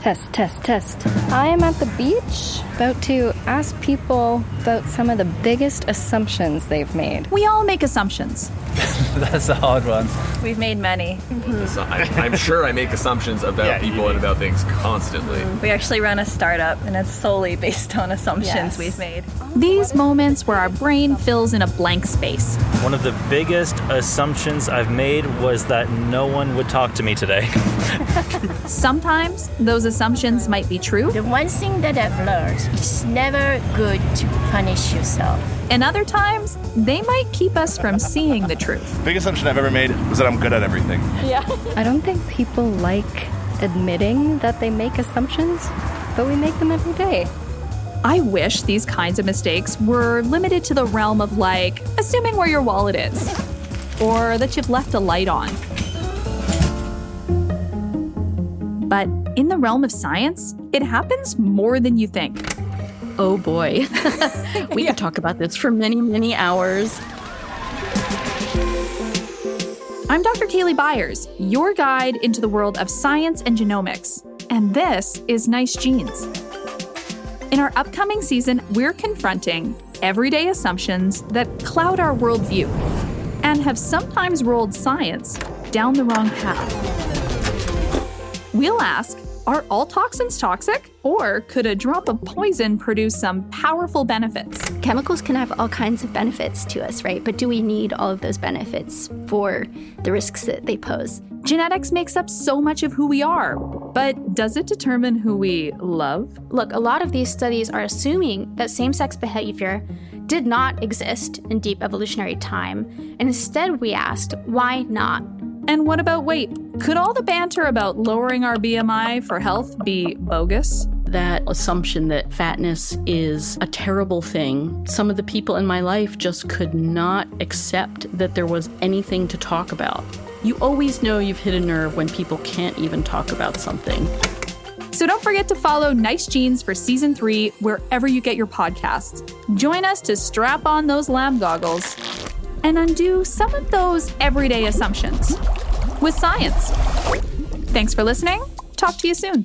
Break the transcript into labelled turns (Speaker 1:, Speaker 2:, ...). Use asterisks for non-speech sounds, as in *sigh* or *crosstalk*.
Speaker 1: Test, test, test. I am at the beach about to ask people about some of the biggest assumptions they've made.
Speaker 2: We all make assumptions. *laughs*
Speaker 3: That's a hard one.
Speaker 4: We've made many. *laughs*
Speaker 5: So I, I'm sure I make assumptions about
Speaker 3: Yeah,
Speaker 5: people and about things constantly.
Speaker 4: We actually run a startup, and it's solely based on assumptions
Speaker 1: Yes.
Speaker 4: we've made.
Speaker 2: These moments where our brain fills in a blank space.
Speaker 3: One of the biggest assumptions I've made was that no one would talk to me today. *laughs*
Speaker 2: Sometimes those assumptions might be true,
Speaker 6: The one thing that I've learned it's never good to punish yourself.
Speaker 2: and other times they might keep us from seeing the truth.
Speaker 7: Big assumption I've ever made was that I'm good at everything. Yeah.
Speaker 1: I don't think people like admitting that they make assumptions, but we make them every day.
Speaker 2: I wish these kinds of mistakes were limited to the realm of like assuming where your wallet is or that you've left a light on. But in the realm of science, it happens more than you think.
Speaker 8: Oh boy. *laughs* we could talk about this for many, many hours.
Speaker 2: I'm Dr. Kaylee Byers, your guide into the world of science and genomics, and this is Nice Genes. In our upcoming season, we're confronting everyday assumptions that cloud our worldview and have sometimes rolled science down the wrong path. We'll ask Are all toxins toxic? Or could a drop of poison produce some powerful benefits?
Speaker 9: Chemicals can have all kinds of benefits to us, right? But do we need all of those benefits for the risks that they pose?
Speaker 2: Genetics makes up so much of who we are, but does it determine who we love?
Speaker 6: Look, a lot of these studies are assuming that same sex behavior did not exist in deep evolutionary time, and instead we asked, why not?
Speaker 2: And what about weight? Could all the banter about lowering our BMI for health be bogus?
Speaker 8: That assumption that fatness is a terrible thing. Some of the people in my life just could not accept that there was anything to talk about. You always know you've hit a nerve when people can't even talk about something.
Speaker 2: So don't forget to follow Nice Genes for season three wherever you get your podcasts. Join us to strap on those lamb goggles and undo some of those everyday assumptions with science. Thanks for listening. Talk to you soon.